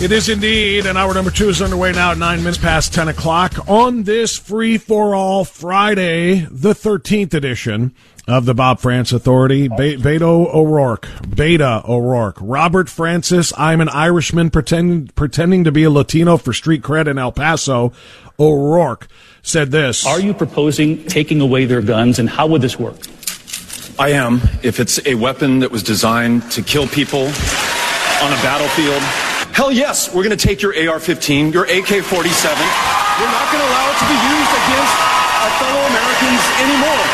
It is indeed, and hour number two is underway now at nine minutes past 10 o'clock on this free for all Friday, the 13th edition of the Bob Frantz Authority. Be- Beto O'Rourke, Beta O'Rourke, Robert Francis. I'm an Irishman pretend- pretending to be a Latino for street cred in El Paso. O'Rourke said this. Are you proposing taking away their guns, and how would this work? I am. If it's a weapon that was designed to kill people on a battlefield, hell yes, we're going to take your AR 15, your AK 47. We're not going to allow it to be used against our fellow Americans anymore.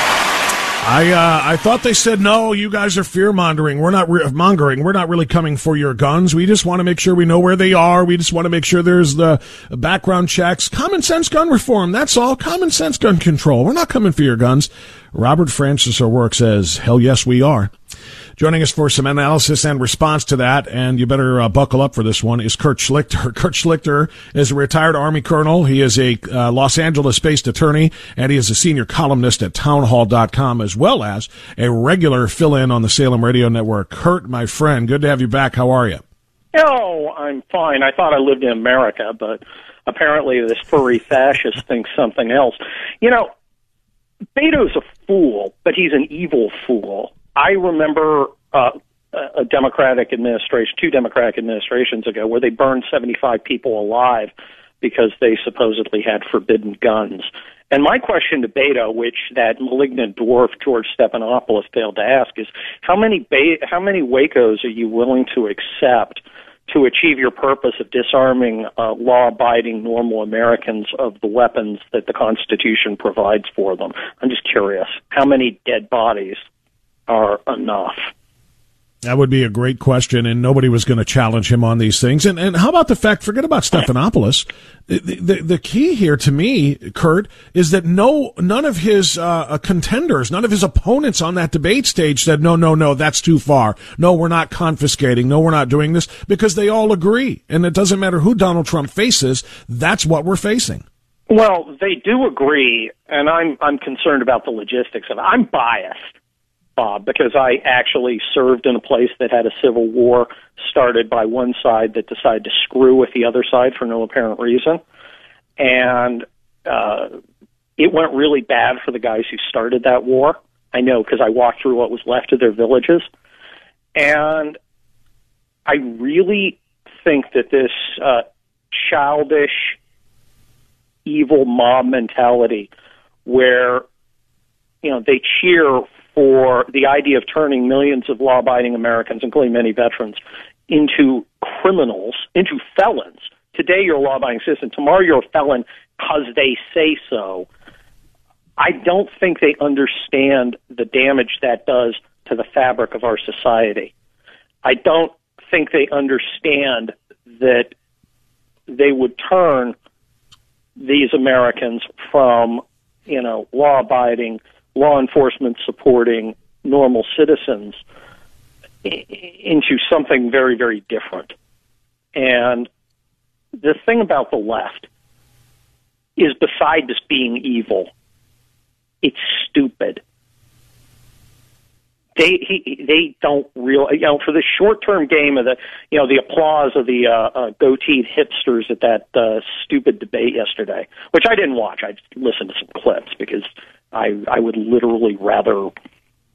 I uh, I thought they said no. You guys are fear mongering. We're not re- mongering. We're not really coming for your guns. We just want to make sure we know where they are. We just want to make sure there's the background checks, common sense gun reform. That's all. Common sense gun control. We're not coming for your guns. Robert Francis O'Rourke says, "Hell yes, we are." Joining us for some analysis and response to that, and you better uh, buckle up for this one, is Kurt Schlichter. Kurt Schlichter is a retired Army colonel. He is a uh, Los Angeles based attorney, and he is a senior columnist at townhall.com, as well as a regular fill in on the Salem Radio Network. Kurt, my friend, good to have you back. How are you? Oh, I'm fine. I thought I lived in America, but apparently this furry fascist thinks something else. You know, Beto's a fool, but he's an evil fool. I remember uh, a Democratic administration, two Democratic administrations ago, where they burned 75 people alive because they supposedly had forbidden guns. And my question to Beto, which that malignant dwarf George Stephanopoulos failed to ask, is how many ba- how many Wacos are you willing to accept to achieve your purpose of disarming uh, law-abiding, normal Americans of the weapons that the Constitution provides for them? I'm just curious. How many dead bodies are enough? That would be a great question, and nobody was going to challenge him on these things. And and how about the fact? Forget about Stephanopoulos. The, the, the key here to me, Kurt, is that no none of his uh, contenders, none of his opponents on that debate stage said no, no, no, that's too far. No, we're not confiscating. No, we're not doing this because they all agree, and it doesn't matter who Donald Trump faces. That's what we're facing. Well, they do agree, and I'm I'm concerned about the logistics of it. I'm biased. Bob, because I actually served in a place that had a civil war started by one side that decided to screw with the other side for no apparent reason. And uh, it went really bad for the guys who started that war. I know because I walked through what was left of their villages. And I really think that this uh, childish, evil mob mentality where you know they cheer for the idea of turning millions of law abiding Americans, including many veterans, into criminals, into felons. Today you're a law abiding citizen, tomorrow you're a felon because they say so. I don't think they understand the damage that does to the fabric of our society. I don't think they understand that they would turn these Americans from, you know, law abiding, law enforcement supporting normal citizens into something very, very different. And the thing about the left is beside just being evil, it's stupid. They he, they don't real you know for the short term game of the you know the applause of the uh, uh, goateed hipsters at that uh, stupid debate yesterday, which I didn't watch. I listened to some clips because I I would literally rather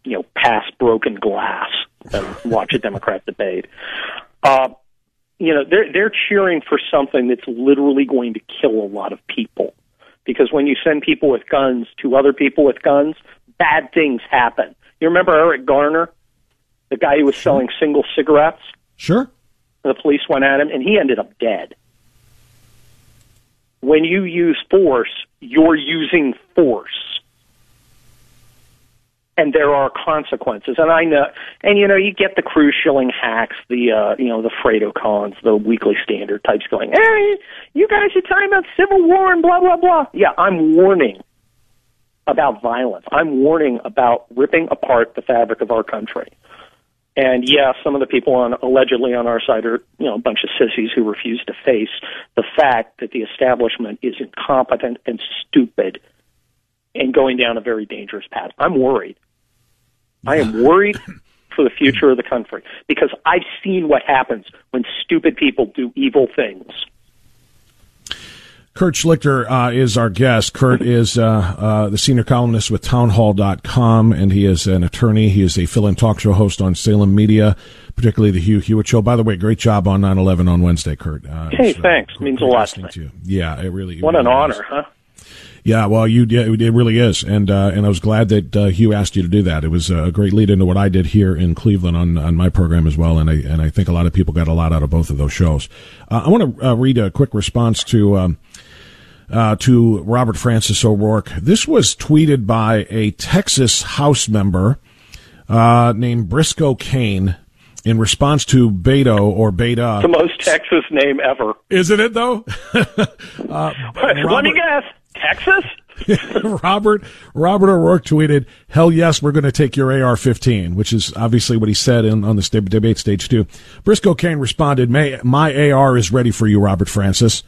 you know pass broken glass than watch a Democrat debate. Uh, you know they're they're cheering for something that's literally going to kill a lot of people because when you send people with guns to other people with guns, bad things happen. You remember Eric Garner, the guy who was sure. selling single cigarettes? Sure. The police went at him, and he ended up dead. When you use force, you're using force and there are consequences. And I know, and you know, you get the cruise shilling hacks, the uh, you know, the Fredo cons, the Weekly Standard types going, "Hey, you guys are talking about civil war and blah blah blah." Yeah, I'm warning about violence. I'm warning about ripping apart the fabric of our country. And yeah, some of the people on allegedly on our side are, you know, a bunch of sissies who refuse to face the fact that the establishment is incompetent and stupid and going down a very dangerous path. I'm worried. I am worried for the future of the country because I've seen what happens when stupid people do evil things. Kurt Schlichter uh, is our guest. Kurt is uh, uh, the senior columnist with townhall.com, and he is an attorney. He is a fill in talk show host on Salem Media, particularly the Hugh Hewitt Show. By the way, great job on 9 11 on Wednesday, Kurt. Uh, hey, uh, thanks. Means a lot to me. To yeah, it really. What really an honor, huh? Yeah, well, you yeah, it really is, and uh, and I was glad that uh, Hugh asked you to do that. It was a great lead into what I did here in Cleveland on, on my program as well, and I and I think a lot of people got a lot out of both of those shows. Uh, I want to uh, read a quick response to. Um, uh, to Robert Francis O'Rourke. This was tweeted by a Texas House member uh, named Briscoe Cain in response to Beto or Beta. The most Texas name ever. Isn't it, though? uh, Robert, Let me guess. Texas? Robert Robert O'Rourke tweeted, "Hell yes, we're going to take your AR-15," which is obviously what he said in, on this debate stage too. Briscoe Cain responded, "My AR is ready for you, Robert Francis."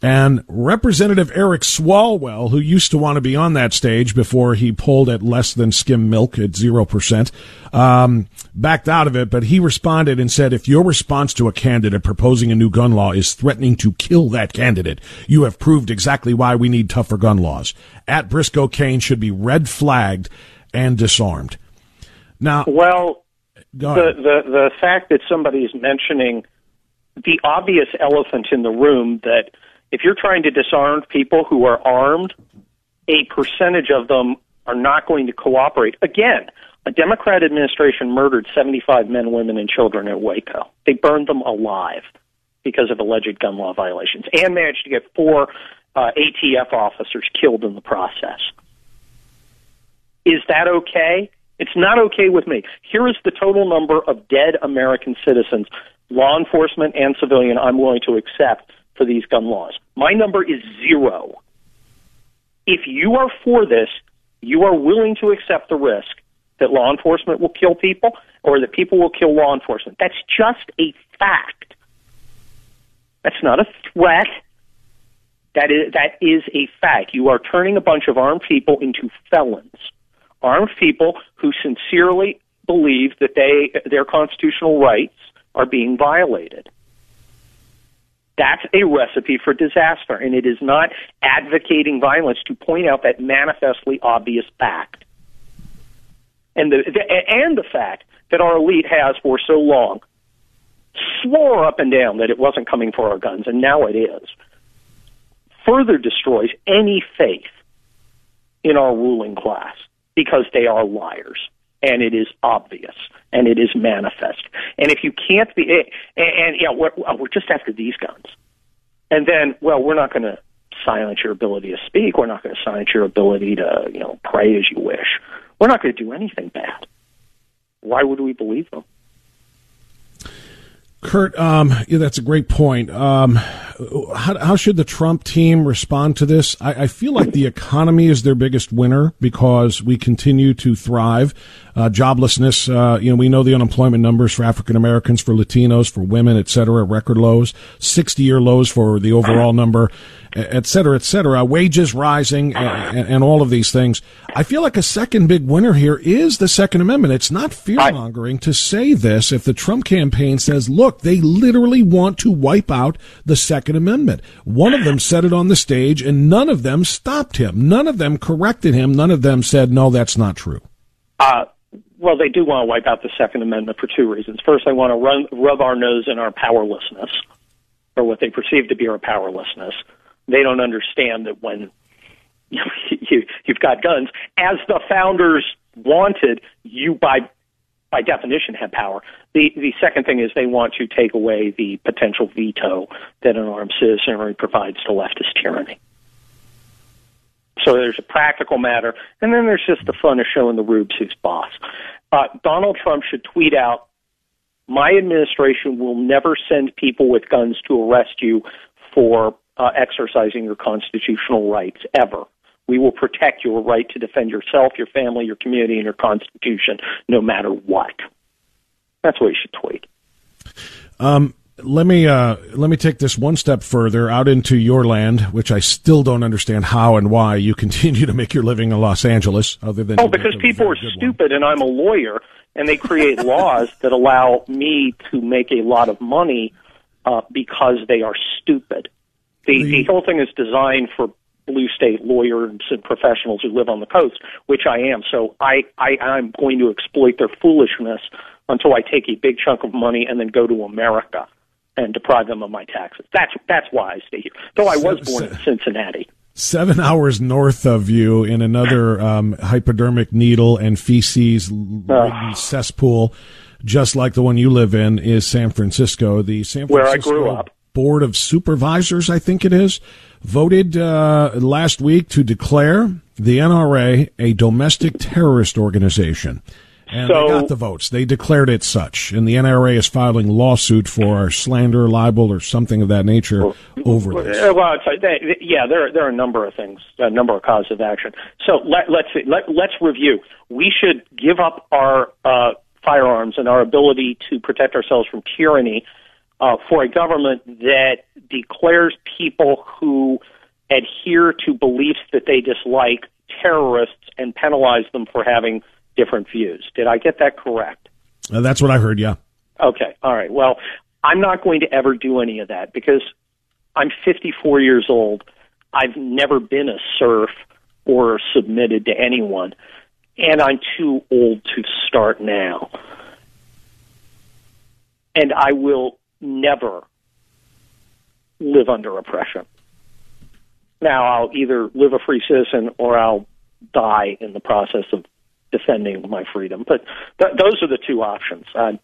And Representative Eric Swalwell, who used to want to be on that stage before he pulled at less than skim milk at 0%, um, backed out of it, but he responded and said, if your response to a candidate proposing a new gun law is threatening to kill that candidate, you have proved exactly why we need tougher gun laws. At Briscoe Cain should be red flagged and disarmed. Now, well, the, the, the fact that somebody is mentioning the obvious elephant in the room that – if you're trying to disarm people who are armed, a percentage of them are not going to cooperate. Again, a Democrat administration murdered 75 men, women, and children at Waco. They burned them alive because of alleged gun law violations and managed to get four uh, ATF officers killed in the process. Is that okay? It's not okay with me. Here is the total number of dead American citizens, law enforcement and civilian, I'm willing to accept for these gun laws. My number is zero. If you are for this, you are willing to accept the risk that law enforcement will kill people or that people will kill law enforcement. That's just a fact. That's not a threat. That is, that is a fact. You are turning a bunch of armed people into felons. Armed people who sincerely believe that they, their constitutional rights are being violated. That's a recipe for disaster, and it is not advocating violence to point out that manifestly obvious fact. And the, the and the fact that our elite has for so long swore up and down that it wasn't coming for our guns, and now it is, further destroys any faith in our ruling class because they are liars and it is obvious and it is manifest. And if you can't be, and, and yeah, we're, we're just after these guns, and then, well, we're not going to silence your ability to speak. We're not going to silence your ability to, you know, pray as you wish. We're not going to do anything bad. Why would we believe them? Kurt, um, yeah, that's a great point. Um, how, how, should the Trump team respond to this? I, I, feel like the economy is their biggest winner because we continue to thrive. Uh, joblessness, uh, you know, we know the unemployment numbers for African Americans, for Latinos, for women, et cetera, record lows, 60 year lows for the overall number et cetera, et cetera, wages rising, and, and, all of these things. I feel like a second big winner here is the Second Amendment. It's not fear mongering to say this if the Trump campaign says, look, they literally want to wipe out the Second Amendment. One of them said it on the stage, and none of them stopped him. None of them corrected him. None of them said, no, that's not true. Uh, well, they do want to wipe out the Second Amendment for two reasons. First, they want to run, rub our nose in our powerlessness, or what they perceive to be our powerlessness they don't understand that when you, you you've got guns, as the founders wanted, you by by definition have power. The the second thing is they want to take away the potential veto that an armed citizenry provides to leftist tyranny. So there's a practical matter, and then there's just the fun of showing the rubes who's boss. Uh, Donald Trump should tweet out, "My administration will never send people with guns to arrest you for uh, exercising your constitutional rights ever. We will protect your right to defend yourself, your family, your community, and your constitution, no matter what. That's what you should tweet. Um, let me uh, let me take this one step further out into your land, which I still don't understand how and why you continue to make your living in Los Angeles. Other than oh, because people are stupid, one. and I'm a lawyer, and they create laws that allow me to make a lot of money uh, because they are stupid. The, the whole thing is designed for blue state lawyers and professionals who live on the coast, which I am. So I, I I'm going to exploit their foolishness until I take a big chunk of money and then go to America and deprive them of my taxes. That's that's why I stay here. Though I was born in Cincinnati. Seven hours north of you, in another um, hypodermic needle and feces uh, cesspool, just like the one you live in, is San Francisco. The San Francisco where I grew up. Board of Supervisors, I think it is, voted uh, last week to declare the NRA a domestic terrorist organization. And so, they got the votes. They declared it such. And the NRA is filing lawsuit for slander, libel, or something of that nature over this. Well, yeah, there, there are a number of things, a number of causes of action. So let, let's let, let's review. We should give up our uh, firearms and our ability to protect ourselves from tyranny uh, for a government that declares people who adhere to beliefs that they dislike terrorists and penalize them for having different views. Did I get that correct? Uh, that's what I heard, yeah. Okay, all right. Well, I'm not going to ever do any of that because I'm 54 years old. I've never been a serf or submitted to anyone, and I'm too old to start now. And I will never live under oppression. Now, I'll either live a free citizen or I'll die in the process of defending my freedom. But th- those are the two options. I,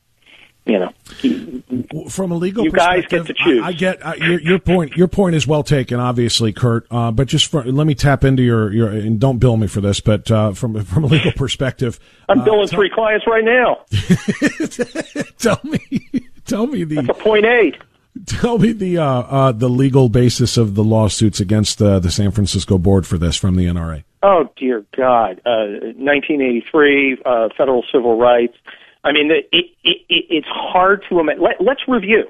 you know, from a legal you guys get to choose. I, I get uh, your, your, point. Your point is well taken, obviously, Kurt. Uh, but just for, let me tap into your, your and don't bill me for this. But uh, from from a legal perspective, I'm billing three clients right now. tell me, tell me the That's a point eight. Tell me the uh, uh, the legal basis of the lawsuits against uh, the San Francisco board for this from the NRA. Oh dear God! 1983 uh, uh, federal civil rights. I mean, it, it, it, it's hard to imagine. Let, let's review.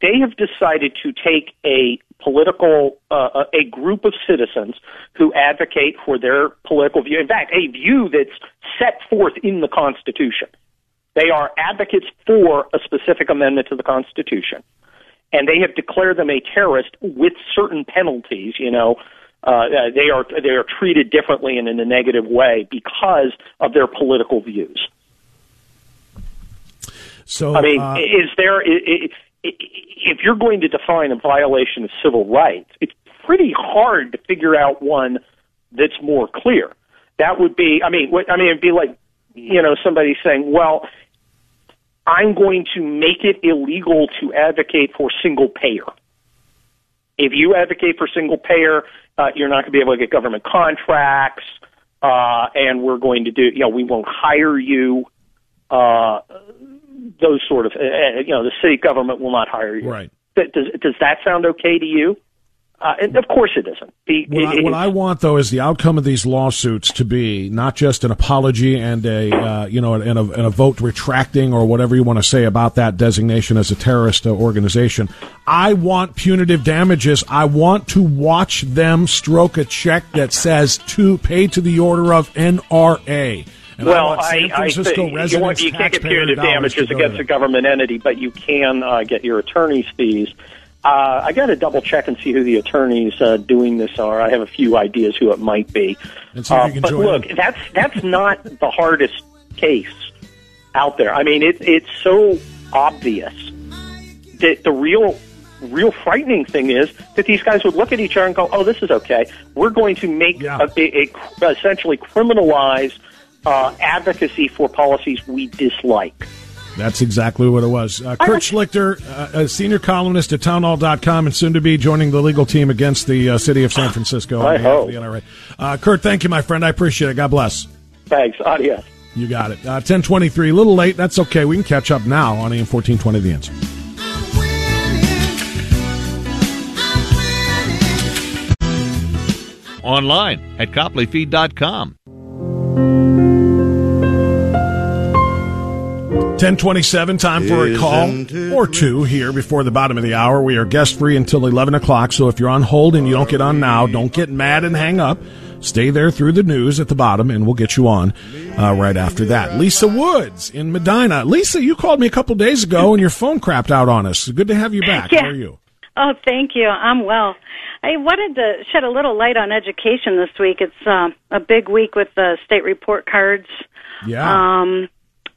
They have decided to take a political, uh, a group of citizens who advocate for their political view. In fact, a view that's set forth in the Constitution. They are advocates for a specific amendment to the Constitution, and they have declared them a terrorist with certain penalties. You know, uh, they are they are treated differently and in a negative way because of their political views. So, I mean, uh, is there if you're going to define a violation of civil rights, it's pretty hard to figure out one that's more clear. That would be, I mean, what, I mean, it'd be like, you know, somebody saying, well, I'm going to make it illegal to advocate for single payer. if you advocate for single payer, uh, you're not going to be able to get government contracts, uh, and we're going to do, you know, we won't hire you. Uh, those sort of, uh, uh you know, the city government will not hire you. Right. Does does that sound okay to you? Uh, and of course it isn't. The, what, it, I, what I want, though, is the outcome of these lawsuits to be not just an apology and a uh, you know and a, and a, vote retracting or whatever you want to say about that designation as a terrorist uh, organization. I want punitive damages. I want to watch them stroke a check that says to pay to the order of NRA. And well, I, I, I think you, want, you can't get punitive damages against a government entity, but you can uh, get your attorney's fees uh, I got to double check and see who the attorneys uh, doing this are. I have a few ideas who it might be. Uh, but look, them. that's that's not the hardest case out there. I mean, it, it's so obvious that the real real frightening thing is that these guys would look at each other and go, "Oh, this is okay. We're going to make yeah. a, a, a, essentially criminalize uh, advocacy for policies we dislike." That's exactly what it was. Uh, Kurt Schlichter, uh, a senior columnist at townhall.com and soon to be joining the legal team against the uh, city of San Francisco. I hope. The NRA. Uh, Kurt, thank you, my friend. I appreciate it. God bless. Thanks. Adios. You got it. 1023, uh, a little late. That's okay. We can catch up now on AM 1420 The Answer. Online at copleyfeed.com. 1027, time for a call or two here before the bottom of the hour. We are guest free until 11 o'clock, so if you're on hold and you don't get on now, don't get mad and hang up. Stay there through the news at the bottom, and we'll get you on uh, right after that. Lisa Woods in Medina. Lisa, you called me a couple days ago, and your phone crapped out on us. Good to have you back. Yeah. How are you? Oh, thank you. I'm well. I wanted to shed a little light on education this week. It's uh, a big week with the state report cards. Yeah. Um,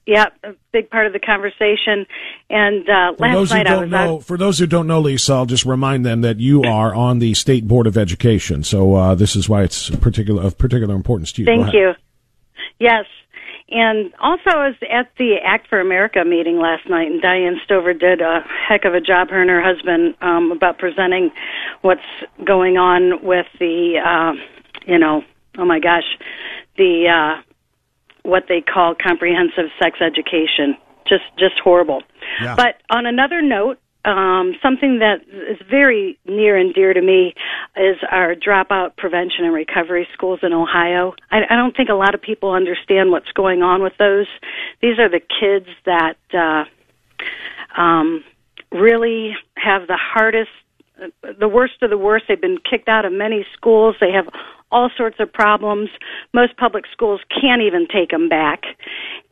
yeah, a big part of the conversation. And uh, for last night I was know, out. For those who don't know, Lisa, I'll just remind them that you are on the state board of education. So uh, this is why it's particular of particular importance to you. Thank you. Yes. And also, I was at the Act for America meeting last night, and Diane Stover did a heck of a job, her and her husband, um, about presenting what's going on with the, uh, you know, oh my gosh, the uh, what they call comprehensive sex education. Just just horrible. Yeah. But on another note, um, something that is very near and dear to me is our dropout prevention and recovery schools in Ohio. I, I don't think a lot of people understand what's going on with those. These are the kids that uh, um, really have the hardest, the worst of the worst. They've been kicked out of many schools. They have all sorts of problems. Most public schools can't even take them back.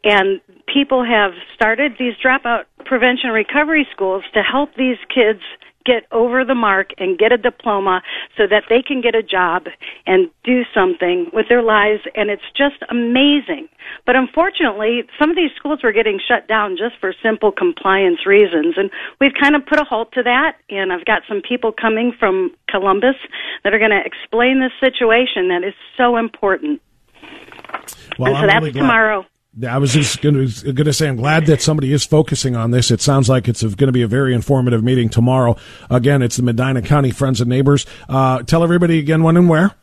And people have started these dropout prevention recovery schools to help these kids get over the mark and get a diploma so that they can get a job and do something with their lives and it's just amazing. But unfortunately, some of these schools were getting shut down just for simple compliance reasons and we've kind of put a halt to that and I've got some people coming from Columbus that are going to explain this situation that is so important. Well, and so I'm that's really tomorrow. I was just going to say, I'm glad that somebody is focusing on this. It sounds like it's going to be a very informative meeting tomorrow. Again, it's the Medina County Friends and Neighbors. Uh, tell everybody again when and where.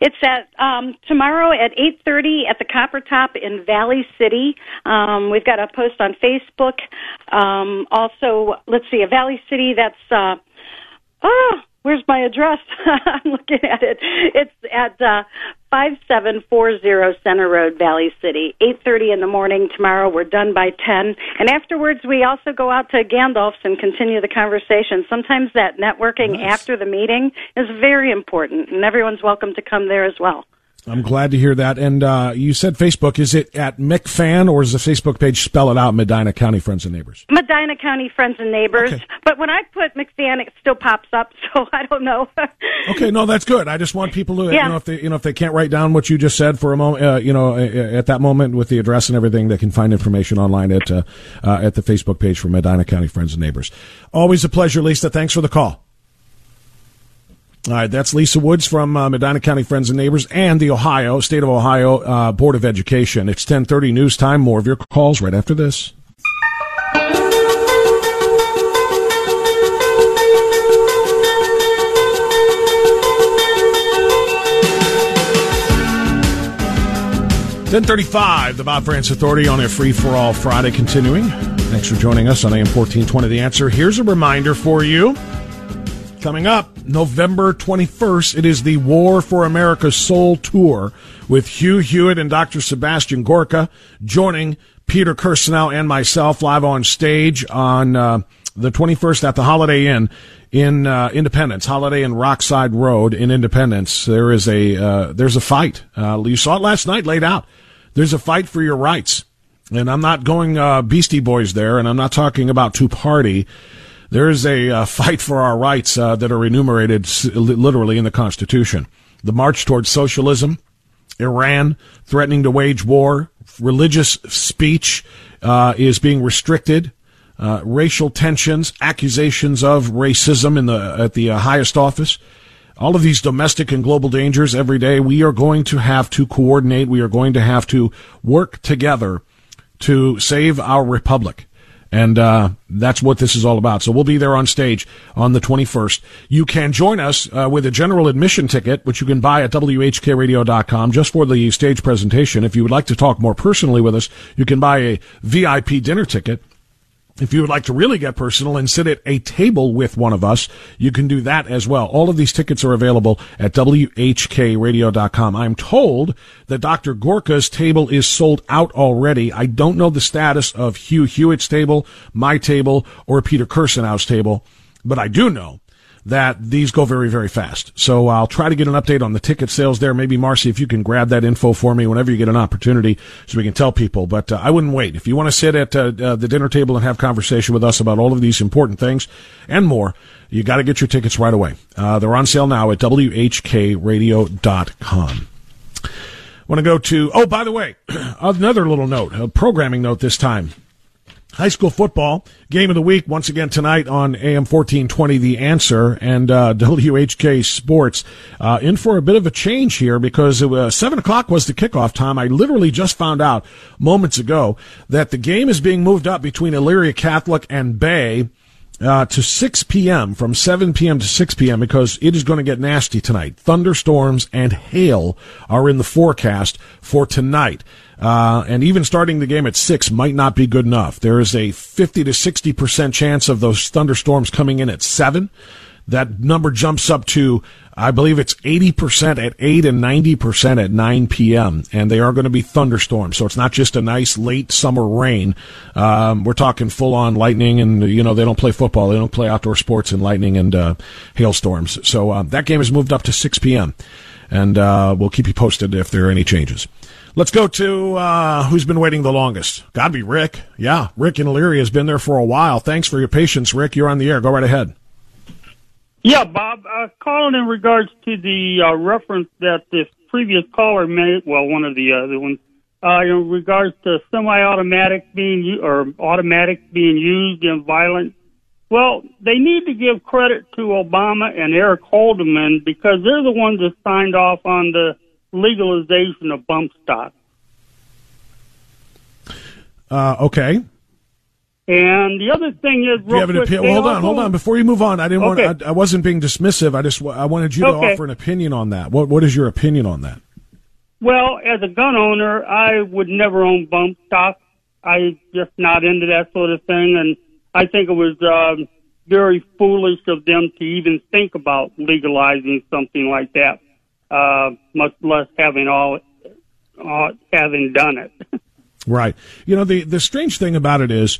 It's at um, tomorrow at eight thirty at the Copper Top in Valley City. Um, we've got a post on Facebook. Um, also, let's see, a Valley City. That's uh, oh, where's my address? I'm looking at it. It's at uh, 5740 Center Road, Valley City. 8:30 in the morning tomorrow. We're done by 10. And afterwards we also go out to Gandalf's and continue the conversation. Sometimes that networking nice. after the meeting is very important and everyone's welcome to come there as well. I'm glad to hear that. And uh, you said Facebook. Is it at McFan or is the Facebook page spell it out Medina County Friends and Neighbors? Medina County Friends and Neighbors. Okay. But when I put McFan, it still pops up, so I don't know. okay, no, that's good. I just want people to, yeah. you know, if they, you know, if they can't write down what you just said for a moment, uh, you know, at that moment with the address and everything, they can find information online at uh, uh, at the Facebook page for Medina County Friends and Neighbors. Always a pleasure, Lisa. Thanks for the call. All right, that's Lisa Woods from uh, Medina County Friends and Neighbors and the Ohio State of Ohio uh, Board of Education. It's 10:30 news time. More of your calls right after this. Ten thirty-five. The Bob Frantz Authority on a free for all Friday. Continuing. Thanks for joining us on AM fourteen twenty. The answer. Here's a reminder for you. Coming up November 21st, it is the War for America Soul Tour with Hugh Hewitt and Dr. Sebastian Gorka joining Peter Kirsanow and myself live on stage on uh, the 21st at the Holiday Inn in uh, Independence, Holiday Inn Rockside Road in Independence. There is a uh, there's a fight. Uh, you saw it last night laid out. There's a fight for your rights. And I'm not going uh, Beastie Boys there, and I'm not talking about two party. There is a uh, fight for our rights uh, that are enumerated literally in the Constitution. The march towards socialism, Iran threatening to wage war, religious speech uh, is being restricted, uh, racial tensions, accusations of racism in the at the uh, highest office all of these domestic and global dangers every day, we are going to have to coordinate. We are going to have to work together to save our republic. And uh, that's what this is all about. So we'll be there on stage on the 21st. You can join us uh, with a general admission ticket, which you can buy at WHKRadio.com just for the stage presentation. If you would like to talk more personally with us, you can buy a VIP dinner ticket if you would like to really get personal and sit at a table with one of us, you can do that as well. All of these tickets are available at WHKradio.com. I'm told that Dr. Gorka's table is sold out already. I don't know the status of Hugh Hewitt's table, my table, or Peter Kirsanow's table, but I do know that these go very, very fast. So I'll try to get an update on the ticket sales there. Maybe Marcy, if you can grab that info for me whenever you get an opportunity so we can tell people. But uh, I wouldn't wait. If you want to sit at uh, uh, the dinner table and have conversation with us about all of these important things and more, you got to get your tickets right away. Uh, they're on sale now at WHKradio.com. Want to go to, oh, by the way, another little note, a programming note this time. High school football game of the week once again tonight on AM fourteen twenty. The answer and uh, WHK Sports uh, in for a bit of a change here because it was, seven o'clock was the kickoff time. I literally just found out moments ago that the game is being moved up between Elyria Catholic and Bay. Uh, to 6 p.m. from 7 p.m. to 6 p.m. because it is going to get nasty tonight. Thunderstorms and hail are in the forecast for tonight. Uh, and even starting the game at six might not be good enough. There is a 50 to 60 percent chance of those thunderstorms coming in at seven. That number jumps up to, I believe it's 80% at 8 and 90% at 9 p.m. And they are going to be thunderstorms. So it's not just a nice late summer rain. Um, we're talking full on lightning and, you know, they don't play football. They don't play outdoor sports in lightning and, uh, hailstorms. So, uh, that game has moved up to 6 p.m. And, uh, we'll keep you posted if there are any changes. Let's go to uh, who's been waiting the longest. Got to be Rick. Yeah, Rick in Elyria has been there for a while. Thanks for your patience, Rick. You're on the air. Go right ahead. Yeah, Bob. Uh, calling in regards to the uh, reference that this previous caller made. Well, one of the other ones. Uh, in regards to semi-automatic being or automatic being used in violent. Well, they need to give credit to Obama and Eric Haldeman because they're the ones that signed off on the legalization of bump stocks. Uh, okay. And the other thing is, you have an opinion? Well, hold on, hold on. Before you move on, I didn't okay. want. I, I, wasn't being dismissive. I just I wanted you to okay. offer an opinion on that. What What is your opinion on that? Well, as a gun owner, I would never own bump stock. I just not into that sort of thing, and I think it was uh, very foolish of them to even think about legalizing something like that uh, much less having all uh, having done it. right. You know the the strange thing about it is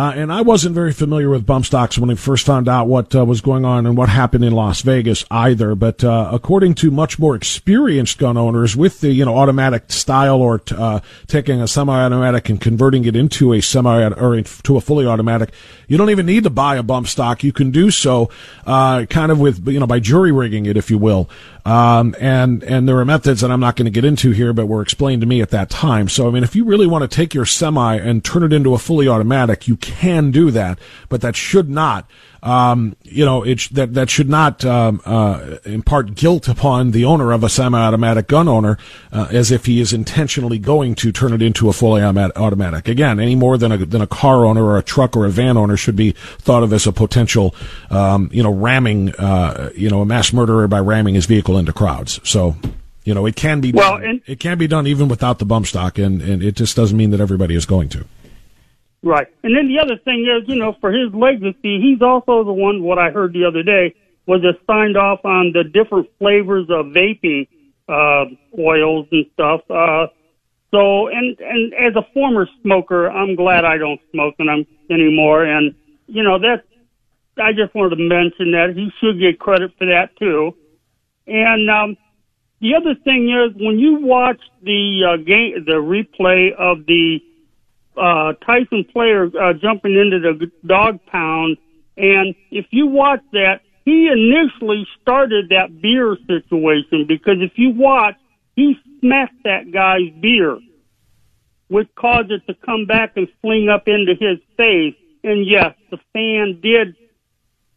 uh, and I wasn't very familiar with bump stocks when I first found out what uh, was going on and what happened in Las Vegas either. But uh, according to much more experienced gun owners, with the you know automatic style or uh, taking a semi-automatic and converting it into a semi or into a fully automatic, you don't even need to buy a bump stock. You can do so uh, kind of with you know by jury rigging it, if you will. Um, and and there are methods that I'm not going to get into here, but were explained to me at that time. So I mean, if you really want to take your semi and turn it into a fully automatic, you can do that, but that should not um, you know, it, that that should not um, uh, impart guilt upon the owner of a semi-automatic gun owner, uh, as if he is intentionally going to turn it into a fully automatic. Again, any more than a than a car owner or a truck or a van owner should be thought of as a potential, um, you know, ramming, uh, you know, a mass murderer by ramming his vehicle into crowds. So You know, it can be Well, done. and- it can be done even without the bump stock, and, and it just doesn't mean that everybody is going to. Right. And then the other thing is, you know, for his legacy, he's also the one, what I heard the other day, was just signed off on the different flavors of vaping, uh, oils and stuff. Uh, so, and, and as a former smoker, I'm glad I don't smoke and I'm anymore. And, you know, that's, I just wanted to mention that he should get credit for that too. And, um, the other thing is when you watch the, uh, game, the replay of the, uh, Titans player uh, jumping into the dog pound, and if you watch that, he initially started that beer situation because if you watch, he smacked that guy's beer, which caused it to come back and fling up into his face. And yes, the fan did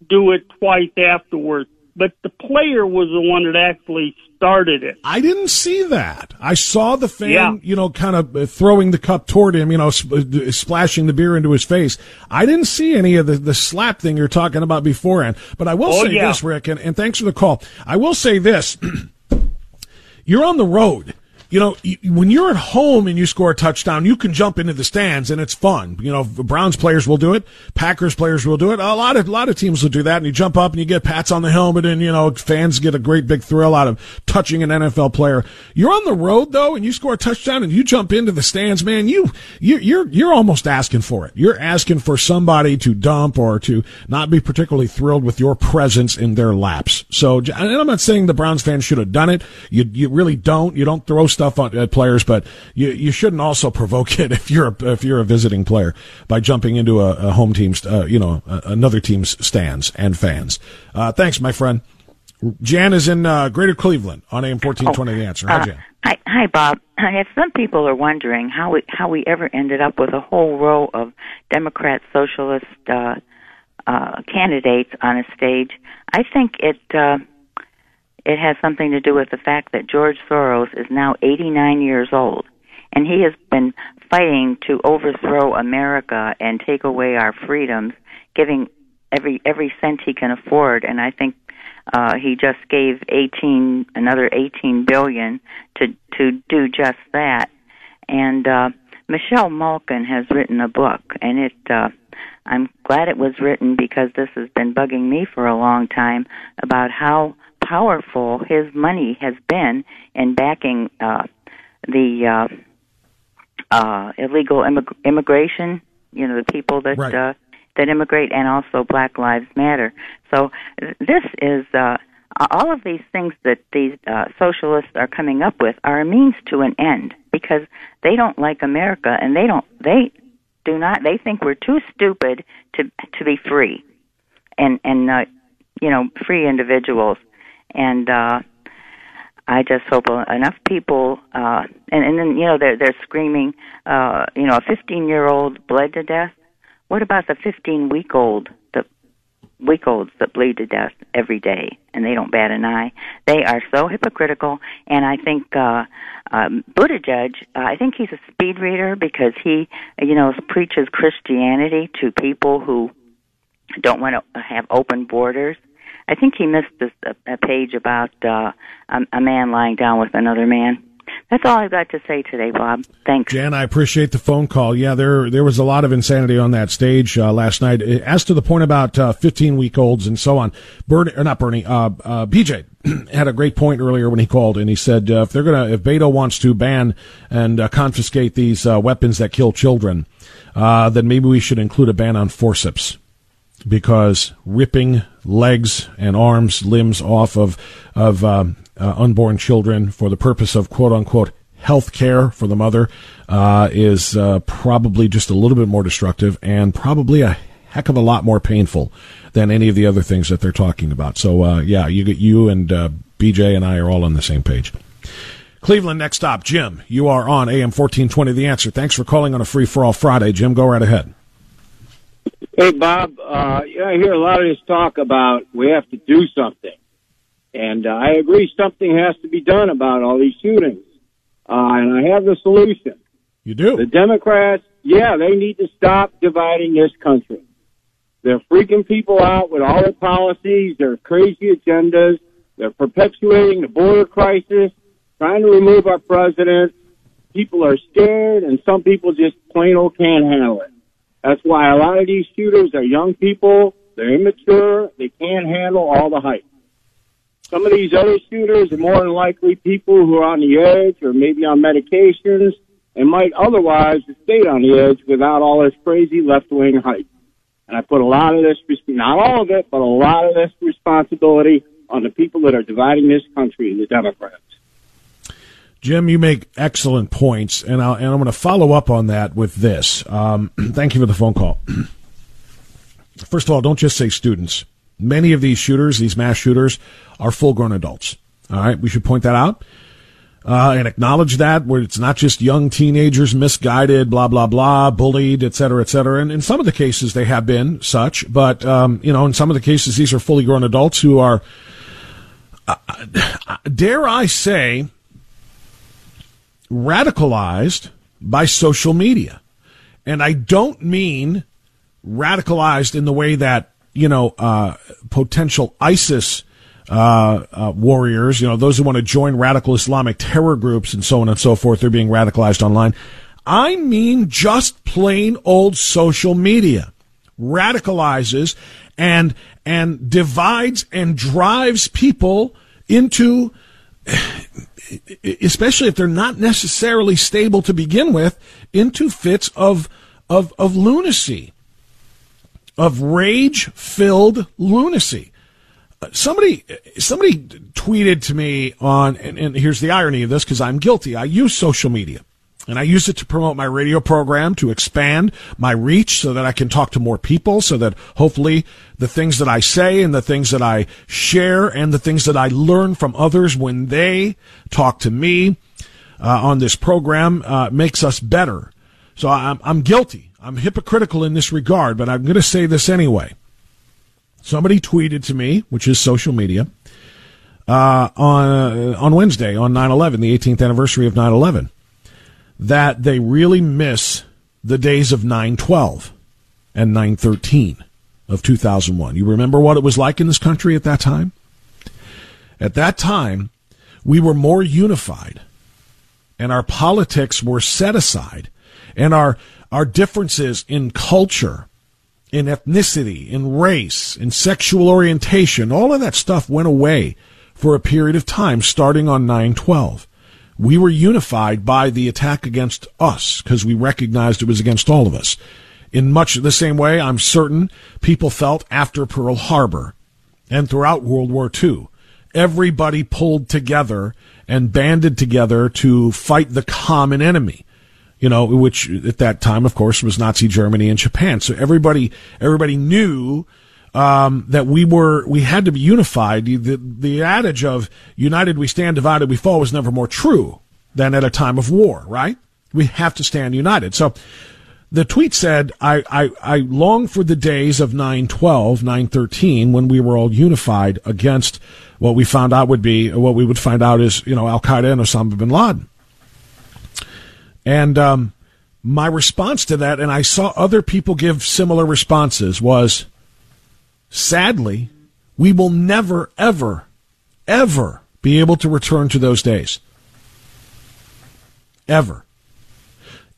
do it twice afterwards, but the player was the one that actually started it. I didn't see that. I saw the fan, Yeah. you know, kind of throwing the cup toward him, you know, sp- splashing the beer into his face. I didn't see any of the, the slap thing you're talking about beforehand. But I will Oh, say yeah. this, Rick, and, and thanks for the call. I will say this. you're on the road. You know, when you're at home and you score a touchdown, you can jump into the stands and it's fun. You know, Browns players will do it. Packers players will do it. A lot of, a lot of teams will do that and you jump up and you get pats on the helmet and, you know, fans get a great big thrill out of touching an NFL player. You're on the road though and you score a touchdown and you jump into the stands, man, you, you, you're, you're almost asking for it. You're asking for somebody to dump or to not be particularly thrilled with your presence in their laps. So, and I'm not saying the Browns fans should have done it. You, you really don't. You don't throw stuff on at players, but you, you shouldn't also provoke it if you're a, if you're a visiting player by jumping into a, a home team's, uh, you know, another team's stands and fans. Uh, thanks, my friend. Jan is in uh, Greater Cleveland on AM 1420 The Answer. Hi, Uh, Jan. hi, hi, Bob. If some people are wondering how we how we ever ended up with a whole row of Democrat socialist uh, uh, candidates on a stage, I think it uh, it has something to do with the fact that George Soros is now 89 years old, and he has been fighting to overthrow America and take away our freedoms, giving every every cent he can afford. And I think uh, he just gave 18 another 18 billion to to do just that. And uh, Michelle Malkin has written a book, and it. Uh, I'm glad it was written because this has been bugging me for a long time about how powerful his money has been in backing uh, the uh, uh, illegal immig- immigration. You know, the people that Right. uh, that immigrate, and also Black Lives Matter. So this is uh, all of these things that these uh, socialists are coming up with are a means to an end because they don't like America, and they don't they do not they think we're too stupid to to be free and and uh, you know free individuals and uh I just hope enough people uh and and then you know they're they're screaming uh you know a 15 year old bled to death what about the 15 week old the week olds that bleed to death every day and they don't bat an eye they are so hypocritical and I think uh um Buttigieg uh, I think he's a speed reader because he you know preaches Christianity to people who don't want to have open borders. I think he missed this, a, a page about uh, a, a man lying down with another man. That's all I've got to say today, Bob. Thanks. Jan, I appreciate the phone call. Yeah, there there was a lot of insanity on that stage uh, last night. As to the point about uh, 15 week olds and so on, Bernie or not Bernie, uh, uh, BJ had a great point earlier when he called and he said uh, if they're gonna if Beto wants to ban and uh, confiscate these uh, weapons that kill children, uh, then maybe we should include a ban on forceps because ripping legs and arms, limbs off of of um, uh, unborn children for the purpose of quote unquote health care for the mother uh, is uh, probably just a little bit more destructive and probably a heck of a lot more painful than any of the other things that they're talking about. So uh, yeah, you you and uh, BJ and I are all on the same page. Cleveland next stop, Jim. You are on AM fourteen twenty. The answer. Thanks for calling on a free for all Friday, Jim. Go right ahead. Hey, Bob, uh, I hear a lot of this talk about we have to do something. And uh, I agree something has to be done about all these shootings. Uh, and I have the solution. You do? The Democrats, yeah, they need to stop dividing this country. They're freaking people out with all their policies, their crazy agendas. They're perpetuating the border crisis. trying to remove our president. People are scared, and some people just plain old can't handle it. That's why a lot of these shooters are young people. They're immature. They can't handle all the hype. Some of these other shooters are more than likely people who are on the edge or maybe on medications and might otherwise have stayed on the edge without all this crazy left-wing hype. And I put a lot of this, not all of it, but a lot of this responsibility on the people that are dividing this country, the Democrats. Jim, you make excellent points, and, i am going to follow up on that with this. Um, thank you for the phone call. First of all, don't just say students. Many of these shooters, these mass shooters, are full grown adults. All right, we should point that out. Uh, and acknowledge that where it's not just young teenagers misguided, blah, blah, blah, bullied, et cetera, et cetera. And in some of the cases, they have been such, but, um, you know, in some of the cases, these are fully grown adults who are, uh, dare I say, radicalized by social media. And I don't mean radicalized in the way that, you know, uh, potential ISIS uh, uh, warriors, you know, those who want to join radical Islamic terror groups and so on and so forth, they're being radicalized online. I mean just plain old social media radicalizes and and divides and drives people into especially if they're not necessarily stable to begin with, into fits of of of lunacy, of rage filled lunacy. Uh, somebody somebody tweeted to me on, and, and here's the irony of this because I'm guilty. I use social media. And I use it to promote my radio program, to expand my reach so that I can talk to more people, so that hopefully the things that I say and the things that I share and the things that I learn from others when they talk to me uh, on this program uh, makes us better. So I'm, I'm guilty. I'm hypocritical in this regard, but I'm going to say this anyway. Somebody tweeted to me, which is social media, uh, on uh, on Wednesday on 9/11, the 18th anniversary of 9/11 that they really miss the days of 912 and 913 of 2001. You remember what it was like in this country at that time? At that time, we were more unified and our politics were set aside and our, our differences in culture, in ethnicity, in race, in sexual orientation, all of that stuff went away for a period of time starting on 912 we were unified by the attack against us because we recognized it was against all of us. In much the same way, I'm certain people felt after Pearl Harbor and throughout World War II. Everybody pulled together and banded together to fight the common enemy. You know, which at that time, of course, was Nazi Germany and Japan. So everybody, everybody knew um, that we were we had to be unified. The, the adage of "united we stand, divided we fall" was never more true than at a time of war. Right? We have to stand united. So the tweet said, I, I, I long for the days of 912, 913, when we were all unified against what we found out would be, what we would find out is, you know, Al Qaeda and Osama bin Laden. And um, my response to that, and I saw other people give similar responses, was Sadly, we will never, ever, ever be able to return to those days. Ever.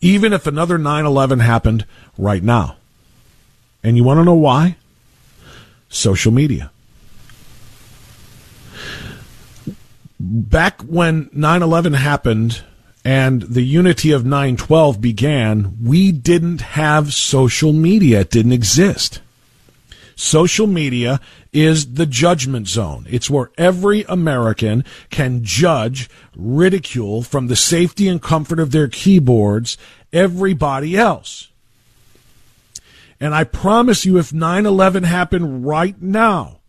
Even if another 9 11 happened right now. And you want to know why? Social media. Back when 9 11 happened and the unity of 912 began, we didn't have social media. It didn't exist. Social media is the judgment zone. It's where every American can judge, ridicule from the safety and comfort of their keyboards everybody else. And I promise you, if 9 11 happened right now,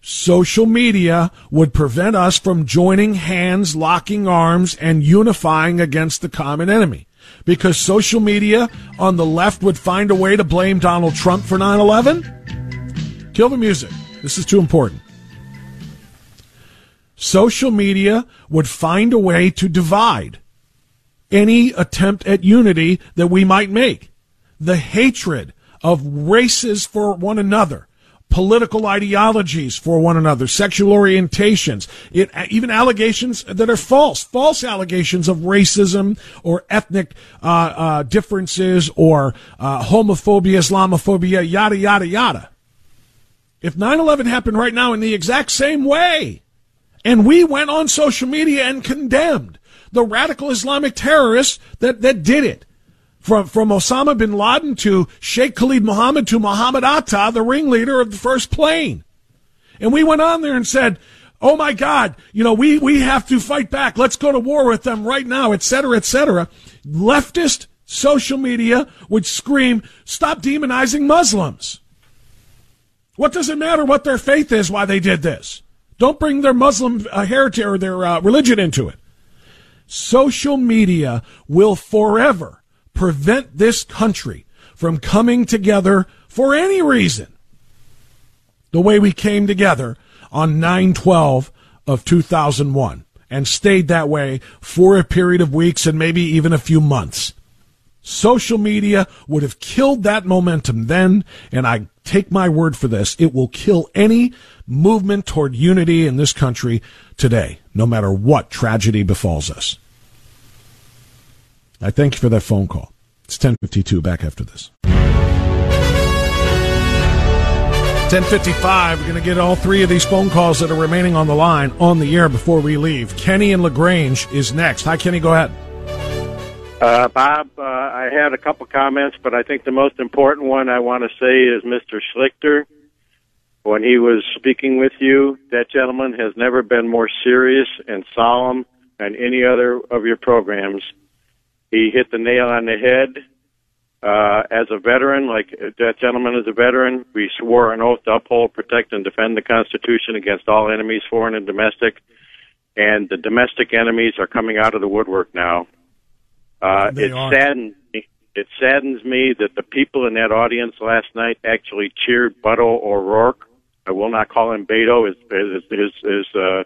social media would prevent us from joining hands, locking arms, and unifying against the common enemy. Because social media on the left would find a way to blame Donald Trump for 9 11 Kill the music. This is too important. Social media would find a way to divide any attempt at unity that we might make. The hatred of races for one another, political ideologies for one another, sexual orientations, it, even allegations that are false, false allegations of racism or ethnic uh, uh, differences or uh, homophobia, Islamophobia, yada, yada, yada. If 9 11 happened right now in the exact same way, and we went on social media and condemned the radical Islamic terrorists that, that did it, from, from Osama bin Laden to Sheikh Khalid Mohammed to Mohammed Atta, the ringleader of the first plane. And we went on there and said, oh my God, you know, we, we have to fight back. Let's go to war with them right now, et cetera, et cetera. Leftist social media would scream, stop demonizing Muslims. What does it matter what their faith is, why they did this? Don't bring their Muslim uh, heritage or their uh, religion into it. Social media will forever prevent this country from coming together for any reason the way we came together on 912 of 2001 and stayed that way for a period of weeks and maybe even a few months. Social media would have killed that momentum then, and I take my word for this, it will kill any movement toward unity in this country today, no matter what tragedy befalls us. I thank you for that phone call. It's 1052 back after this. 1055, we're going to get all three of these phone calls that are remaining on the line on the air before we leave. Kenny and LaGrange is next. Hi, Kenny, go ahead. Uh, Bob, uh, I had a couple comments, but I think the most important one I want to say is Mr. Schlichter. When he was speaking with you, that gentleman has never been more serious and solemn than any other of your programs. He hit the nail on the head. Uh, as a veteran, like that gentleman is a veteran, we swore an oath to uphold, protect, and defend the Constitution against all enemies, foreign and domestic. And the domestic enemies are coming out of the woodwork now. Uh, it are. saddens me. It saddens me that the people in that audience last night actually cheered Beto O'Rourke. I will not call him Beto. His his his, his uh,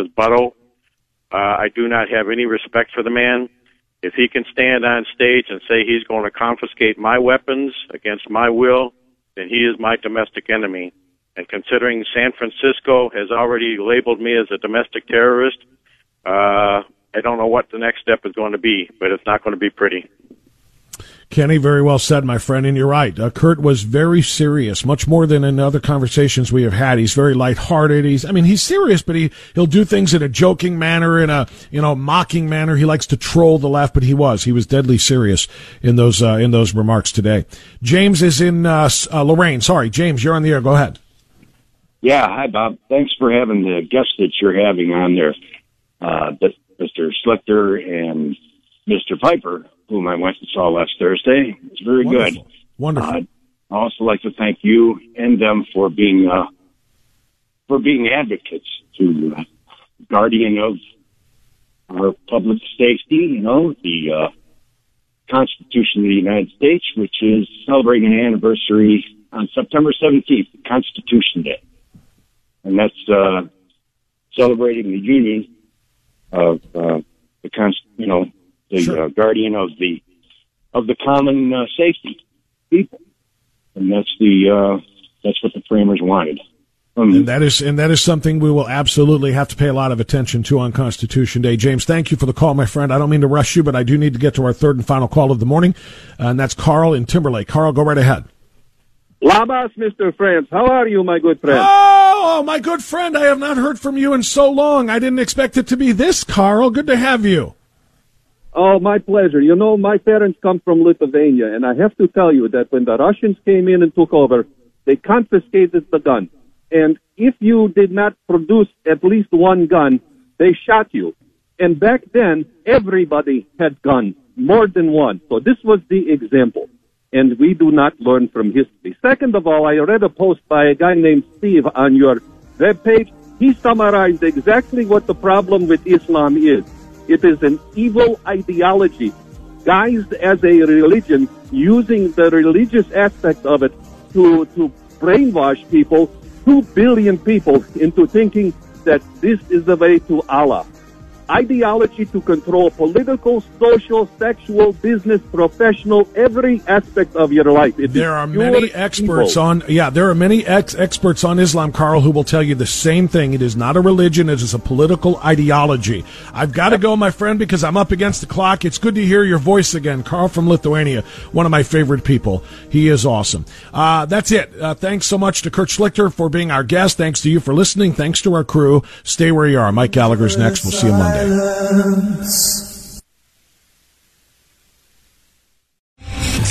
is Beto. Uh, I do not have any respect for the man if he can stand on stage and say he's going to confiscate my weapons against my will, then he is my domestic enemy. And considering San Francisco has already labeled me as a domestic terrorist, uh, I don't know what the next step is going to be, but it's not going to be pretty. Kenny, very well said, my friend, and you're right. Uh, Kurt was very serious, much more than in other conversations we have had. He's very lighthearted. He's, I mean, he's serious, but he he'll do things in a joking manner, in a you know mocking manner. He likes to troll the left, but he was he was deadly serious in those uh, in those remarks today. James is in uh, uh, Lorain. Sorry, James, you're on the air. Go ahead. Yeah, hi Bob. Thanks for having the guest that you're having on there, uh, Mr. Schlichter and Mr. Piper whom I went and saw last Thursday. It's very Wonderful. good. Wonderful. Uh, I also like to thank you and them for being uh, for being advocates to uh, guardian of our public safety. You know the uh, Constitution of the United States, which is celebrating an anniversary on September 17th, Constitution Day, and that's uh, celebrating the union of uh, the con- you know the sure. uh, guardian of the of the common uh, safety people, and that's the uh, that's what the framers wanted. Um, and that is and that is something we will absolutely have to pay a lot of attention to on Constitution Day. James, thank you for the call, my friend. I don't mean to rush you, but I do need to get to our third and final call of the morning, and that's Carl in Timberlake. Carl, go right ahead. Labas, Mr. Frantz. How are you, my good friend? Oh, oh, my good friend. I have not heard from you in so long. I didn't expect it to be this, Carl. Good to have you. Oh, my pleasure. You know, my parents come from Lithuania, and I have to tell you that when the Russians came in and took over, they confiscated the gun. And if you did not produce at least one gun, they shot you. And back then, everybody had guns, more than one. So this was the example. And we do not learn from history. Second of all, I read a post by a guy named Steve on your webpage. He summarized exactly what the problem with Islam is. It is an evil ideology guised as a religion, using the religious aspect of it to, to brainwash people, two billion people, into thinking that this is the way to Allah. Ideology to control political, social, sexual, business, professional, every aspect of your life. It there are many experts evil. on yeah, there are many ex- experts on Islam, Carl, who will tell you the same thing. It is not a religion; it is a political ideology. I've got to go, my friend, because I'm up against the clock. It's good to hear your voice again, Carl from Lithuania, one of my favorite people. He is awesome. Uh, that's it. Uh, thanks so much to Kurt Schlichter for being our guest. Thanks to you for listening. Thanks to our crew. Stay where you are. Mike Gallagher's next. We'll see you Monday silence.